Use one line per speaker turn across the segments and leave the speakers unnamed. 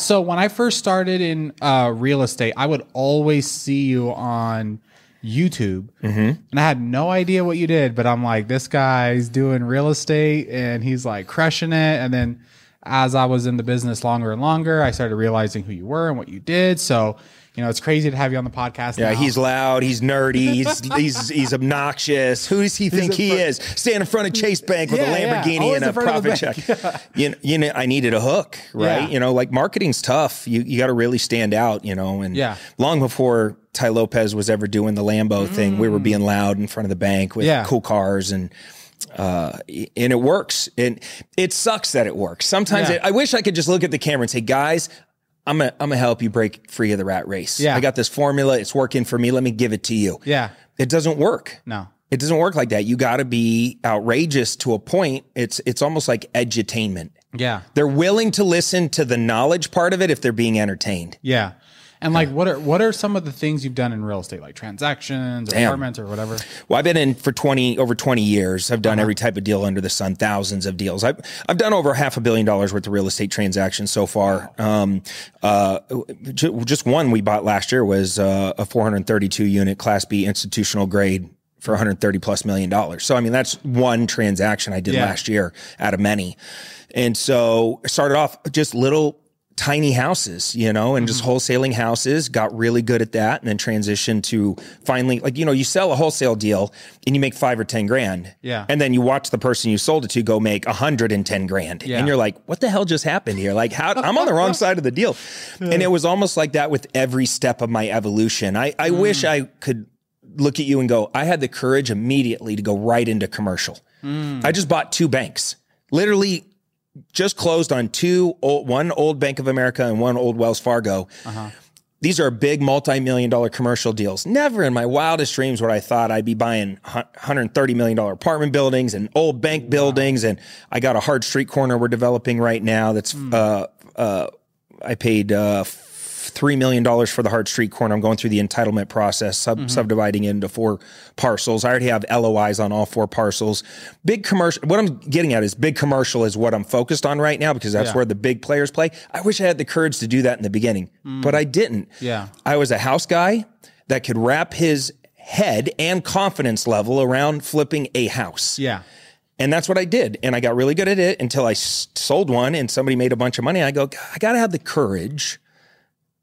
So when I first started in uh, real estate, I would always see you on YouTube,
Mm-hmm.
and I had no idea what you did. But I'm like, this guy's doing real estate, and he's like crushing it. And then as I was in the business longer and longer, I started realizing who you were and what you did. So you know, it's crazy to have you on the podcast.
Yeah,
now.
he's loud. He's nerdy. He's he's he's obnoxious. Who does he think he
front-
is? Stand in front of Chase Bank with
Yeah,
a. Lamborghini
Always
and a
in front of the
profit check. you, know, you know, I needed a hook, right?
Yeah.
You know, like marketing's tough. You you got to really stand out. You know, and
Yeah.
long before Tai Lopez was ever doing the Lambo thing, we were being loud in front of the bank with
Mm. Yeah.
cool cars and. Uh, and it works. And it sucks that it works. Sometimes
Yeah.
it, I wish I could just look at the camera and say, guys, I'm gonna, I'm gonna help you break free of the rat race.
Yeah.
I got this formula. It's working for me. Let me give it to you.
yeah,
It doesn't work.
no,
It doesn't work like that. You got to be outrageous to a point. It's it's almost like edutainment.
yeah,
They're willing to listen to the knowledge part of it if they're being entertained.
yeah. And like, what are what are some of the things you've done in real estate, like transactions or
Damn.
apartments or whatever?
Well, I've been in for 20 over 20 years. I've done
Uh-huh.
every type of deal under the sun, thousands of deals. I've I've done over half a billion dollars worth of real estate transactions so far. Um, uh, ju- just one we bought last year was uh, a 432 unit Class B institutional grade for 130 plus million dollars. So I mean that's one transaction I did
Yeah.
last year out of many. And so I started off just little tiny houses, you know, and just mm-hmm. wholesaling houses, got really good at that and then transitioned to finally like, you know, you sell a wholesale deal and you make five or 10 grand.
Yeah.
And then you watch the person you sold it to go make 110 grand.
Yeah.
And you're like, what the hell just happened here? Like how I'm on the wrong side of the deal. And it was almost like that with every step of my evolution. I, I wish mm. I could look at you and go, I had the courage immediately to go right into commercial. Mm. I just bought two banks. Literally just closed on two old, one old Bank of America and one old Wells Fargo. These are big multi-million dollar commercial deals. Never in my wildest dreams would I thought I'd be buying 130 million dollar apartment buildings and old bank buildings. And I got a hard street corner we're developing right now. That's uh, uh, I paid uh, three million dollars for the hard street corner. I'm going through the entitlement process, sub- mm-hmm. subdividing it into four parcels. I already have LOIs on all four parcels. Big commercial. What I'm getting at is big commercial is what I'm focused on right now because that's
Yeah.
where the big players play. I wish I had the courage to do that in the beginning, mm. but I didn't.
Yeah.
I was a house guy that could wrap his head and confidence level around flipping a house.
Yeah,
And that's what I did. And I got really good at it until I sold one and somebody made a bunch of money. I go, I got to have the courage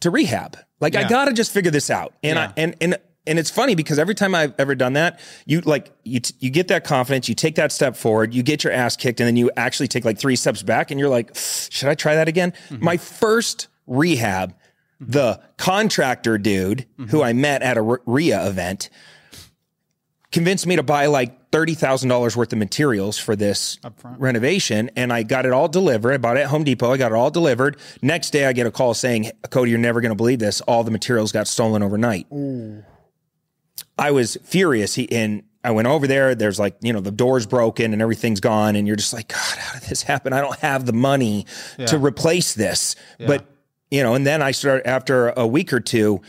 to rehab. Like I got to just figure this out. And
Yeah.
I, and, and, and it's funny because every time I've ever done that, you like, you, t- you get that confidence, you take that step forward, you get your ass kicked, and then you actually take like three steps back and you're like, should I try that again? Mm-hmm. My first rehab, the contractor dude who mm-hmm. I met at a REIA event, convinced me to buy like $30,000 worth of materials for this renovation. And I got it all delivered. I bought it at Home Depot. I got it all delivered. Next day, I get a call saying, Cody, you're never going to believe this. All the materials got stolen overnight. Ooh. I was furious. He, and I went over there. There's like, you know, the door's broken and everything's gone. And you're just like, God, how did this happen? I don't have the money to replace this. But, you know, and then I started, after a week or two,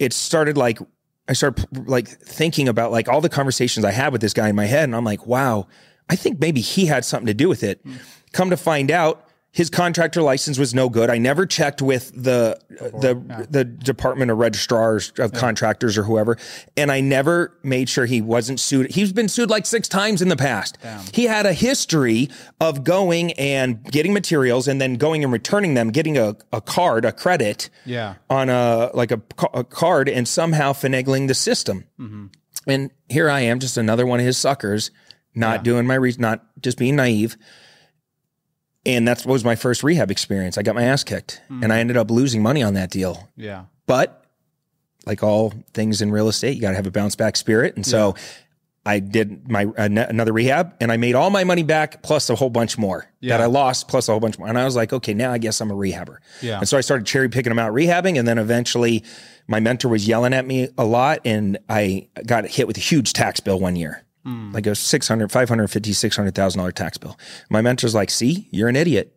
it started like I started like thinking about like all the conversations I had with this guy in my head, and I'm like, wow, I think maybe he had something to do with it. Hmm. Come to find out, his contractor license was no good. I never checked with the the the Department of Registrars of Contractors or whoever, and I never made sure he wasn't sued. He's been sued like six times in the past. He had a history of going and getting materials and then going and returning them, getting a, a card, a credit
yeah,
on a like a, a card and somehow finagling the system. Mm-hmm. And here I am, just another one of his suckers, not doing my re- not just being naive. And that was my first rehab experience. I got my ass kicked, hmm. and I ended up losing money on that deal.
yeah,
But like all things in real estate, you got to have a bounce back spirit. And so I did my uh, another rehab, and I made all my money back plus a whole bunch more
Yeah.
that I lost plus a whole bunch more. And I was like, okay, now I guess I'm a rehabber.
Yeah.
And so I started cherry picking them out rehabbing, and then eventually my mentor was yelling at me a lot, and I got hit with a huge tax bill one year. Mm. Like a 600, 550, $600,000 tax bill. My mentor's like, see, you're an idiot.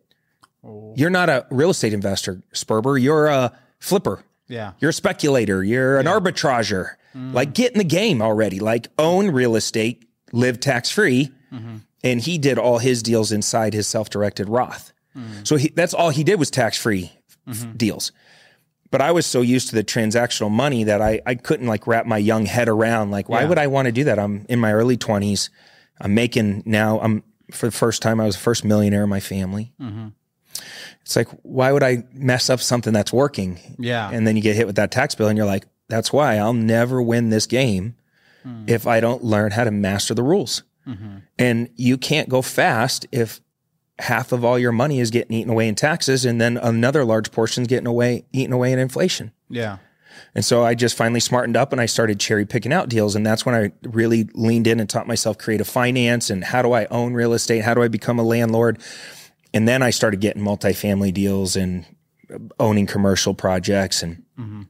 Oh. You're not a real estate investor, Sperber. You're a flipper.
yeah,
You're a speculator. You're an arbitrager. Mm. Like, get in the game already. Like, own real estate, live tax free. Mm-hmm. And he did all his deals inside his self directed Roth. Mm. So he, that's all he did was tax free mm-hmm. deals. But I was so used to the transactional money that I, I couldn't like wrap my young head around like, why
Yeah.
would I want to do that? I'm in my early 20s. I'm making now, I'm for the first time, I was the first millionaire in my family. Mm-hmm. It's like, why would I mess up something that's working?
Yeah.
And then you get hit with that tax bill and you're like, that's why I'll never win this game hmm. if I don't learn how to master the rules. Mm-hmm. And you can't go fast if half of all your money is getting eaten away in taxes and then another large portion is getting away eaten away in inflation.
yeah.
And so I just finally smartened up and I started cherry picking out deals. And that's when I really leaned in and taught myself creative finance and how do I own real estate? How do I become a landlord? And then I started getting multifamily deals and owning commercial projects. And mm-hmm.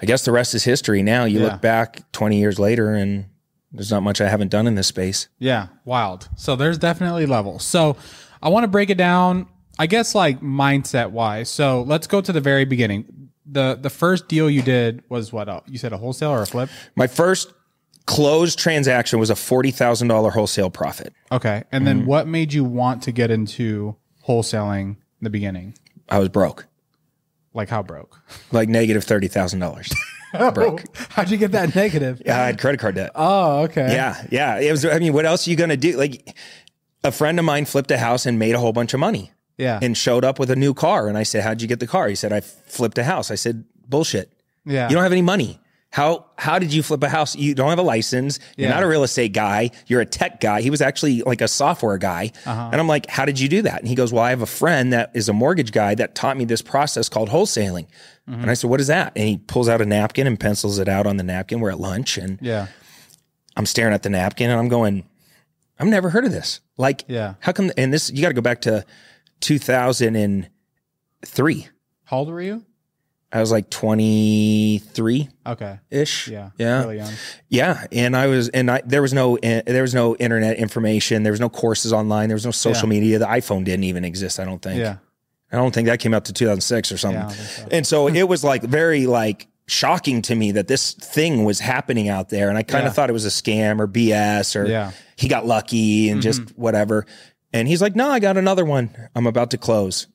I guess the rest is history. Now you
Yeah.
look back 20 years later and there's not much I haven't done in this space.
Yeah, wild. So there's definitely levels. So I want to break it down, I guess like mindset wise. So let's go to the very beginning. The the first deal you did was what? You said a wholesale or a flip?
My first closed transaction was a $40,000 wholesale profit.
Okay. And
Mm-hmm.
then what made you want to get into wholesaling in the beginning?
I was broke,
Like how broke?
like negative $30,000. Broke.
How'd you get that negative?
Yeah, I had credit card debt.
Oh, okay.
Yeah, yeah. It was. I mean, what else are you gonna do? Like, a friend of mine flipped a house and made a whole bunch of money,
Yeah.
and showed up with a new car. And I said, "How'd you get the car?" He said, "I flipped a house." I said, "Bullshit.
yeah.
You don't have any money. How how did you flip a house? You don't have a license. You're
Yeah.
not a real estate guy. You're a tech guy. He was actually like a software guy.
Uh-huh.
And I'm like, how did you do that? And he goes, well, I have a friend that is a mortgage guy that taught me this process called wholesaling.
Mm-hmm.
And I said, what is that? And he pulls out a napkin and pencils it out on the napkin. We're at lunch and
yeah.
I'm staring at the napkin and I'm going, I've never heard of this. Like,
Yeah.
how come? And this, you got to go back to 2003.
How old were you?
I was like 23
Okay.
ish.
Yeah.
Yeah. Yeah. And I was, and I, there was no, there was no internet information. There was no courses online. There was no social
Yeah.
media. The iPhone didn't even exist. I don't think.
Yeah.
I don't think that came out to 2006 or something.
Yeah, I don't think so.
And so it was like very like shocking to me that this thing was happening out there. And I kind
Yeah.
of thought it was a scam or BS or
Yeah.
he got lucky and mm-hmm. just whatever. And he's like, no, I got another one. I'm about to close.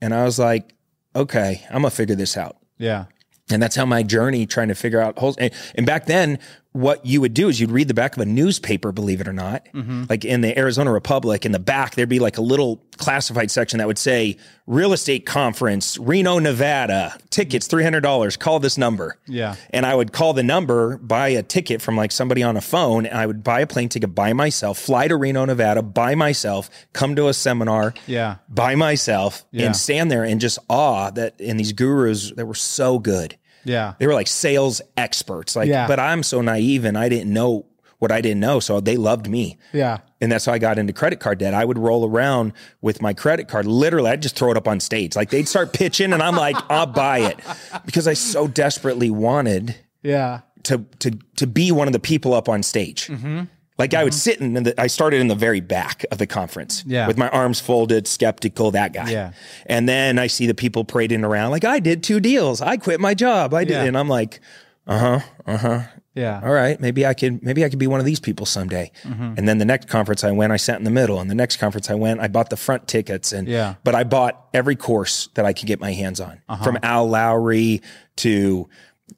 And I was like, okay, I'm gonna figure this out.
Yeah.
And that's how my journey trying to figure out holes. And, and back then, what you would do is you'd read the back of a newspaper, believe it or not. Mm-hmm. Like in the Arizona Republic, in the back, there'd be like a little classified section that would say real estate conference, Reno, Nevada, tickets, $300, call this number.
Yeah.
And I would call the number, buy a ticket from like somebody on a phone. And I would buy a plane ticket by myself, fly to Reno, Nevada by myself, come to a seminar
Yeah.
by myself
Yeah.
and stand there and just awe that and these gurus that were so good.
Yeah.
They were like sales experts. Like,
Yeah.
but I'm so naive and I didn't know what I didn't know. So they loved me.
Yeah.
And that's how I got into credit card debt. I would roll around with my credit card. Literally, I'd just throw it up on stage. Like they'd start pitching and I'm like, I'll buy it. Because I so desperately wanted
Yeah.
to to to be one of the people up on stage. Mm-hmm. Like I would sit in the, I started in the very back of the conference
Yeah.
with my arms folded, skeptical, that guy.
Yeah.
And then I see the people parading around like, I did two deals. I quit my job. I did.
Yeah.
And I'm like, uh-huh, uh-huh.
Yeah.
All right. Maybe I could, maybe I could be one of these people someday. And then the next conference I went, I sat in the middle. And the next conference I went, I bought the front tickets. And,
Yeah.
but I bought every course that I could get my hands on
Uh-huh.
from Al Lowry to,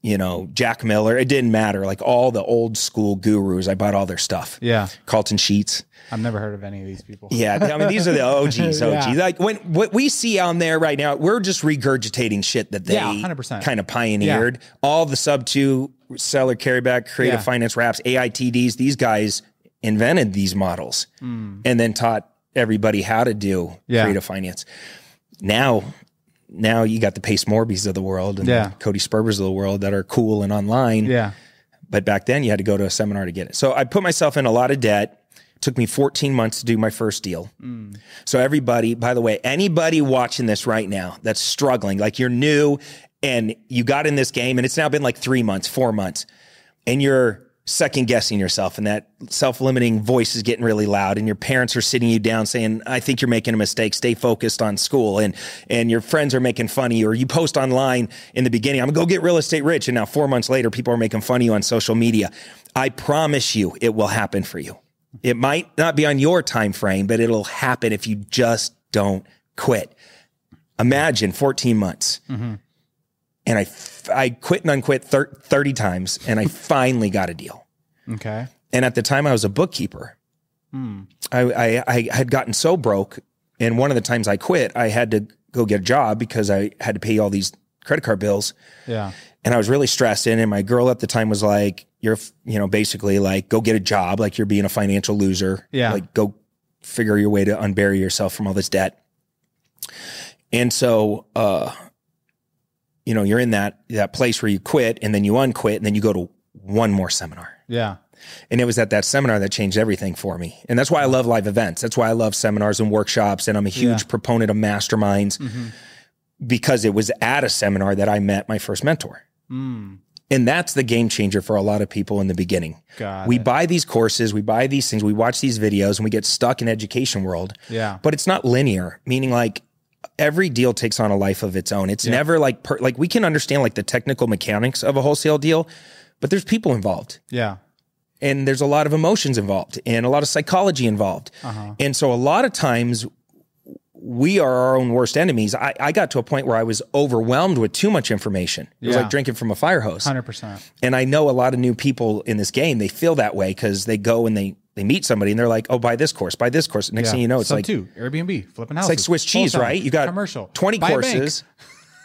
you know, Jack Miller. It didn't matter. Like all the old school gurus, I bought all their stuff.
Yeah.
Carlton Sheets.
I've never heard of any of these people.
Yeah, I mean these are the OGs. OGs.
Yeah.
Like when what we see on there right now, we're just regurgitating shit that they
Yeah,
kind of pioneered. All the sub two seller carryback, creative
Yeah.
finance wraps, AITDs. These guys invented these models hmm. and then taught everybody how to do.
Yeah.
creative finance. Now, now you got the Pace Morbys of the world and
Yeah.
Cody Sperbers of the world that are cool and online.
Yeah.
But back then you had to go to a seminar to get it. So I put myself in a lot of debt. Took me 14 months to do my first deal. Mm. So everybody, by the way, anybody watching this right now that's struggling, like you're new and you got in this game and it's now been like three months, four months, and you're second guessing yourself and that self-limiting voice is getting really loud and your parents are sitting you down saying, I think you're making a mistake. Stay focused on school. And, and your friends are making fun of you or you post online in the beginning, I'm gonna go get real estate rich. And now four months later, people are making fun of you on social media. I promise you it will happen for you. It might not be on your time frame, but it'll happen if you just don't quit. Imagine 14 months. Mm-hmm. And I, I quit and unquit thir- 30 times and I finally got a deal.
Okay.
And at the time I was a bookkeeper. I, I, I had gotten so broke. And one of the times I quit, I had to go get a job because I had to pay all these credit card bills.
Yeah.
And I was really stressed in. And my girl at the time was like, you're, you know, basically like, go get a job. Like you're being a financial loser.
Yeah.
Like go figure your way to unbury yourself from all this debt. And so, uh, you know, you're in that, that place where you quit and then you unquit and then you go to one more seminar.
Yeah.
And it was at that seminar that changed everything for me. And that's why I love live events. That's why I love seminars and workshops. And I'm a huge
Yeah.
proponent of masterminds because it was at a seminar that I met my first mentor.
Mm.
And that's the game changer for a lot of people in the beginning.
Got
we
it.
buy these courses, we buy these things, we watch these videos, and we get stuck in education world.
Yeah.
But it's not linear, meaning like every deal takes on a life of its own. It's never like per, like we can understand like the technical mechanics of a wholesale deal, but there's people involved
Yeah.
and there's a lot of emotions involved and a lot of psychology involved.
Uh-huh.
And so a lot of times we are our own worst enemies. I, I got to a point where I was overwhelmed with too much information. It was like drinking from a fire hose.
100%.
And I know a lot of new people in this game, they feel that way because they go and they they meet somebody and they're like, oh, buy this course, buy this course. Next
Yeah.
thing you know, it's
Sub
like
two, Airbnb, flipping
it's
houses.
like Swiss cheese, right? You got
commercial,
20
Buy
courses,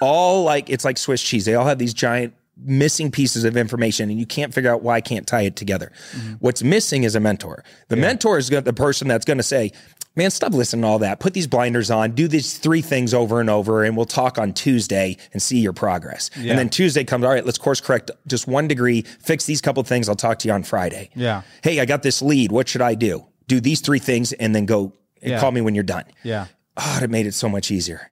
all like it's like Swiss cheese. They all have these giant missing pieces of information and you can't figure out why I can't tie it together.
Mm-hmm.
What's missing is a mentor. The mentor is the person that's going to say, "Man, stop listening to all that. Put these blinders on. Do these three things over and over and we'll talk on Tuesday and see your progress."
Yeah.
And then Tuesday comes, "All right, let's course correct just 1 degree, fix these couple things. I'll talk to you on Friday."
Yeah.
Hey, I got this lead. What should I do? Do these three things and then go and
Yeah.
call me when you're done.
Yeah.
Oh, it made it so much easier.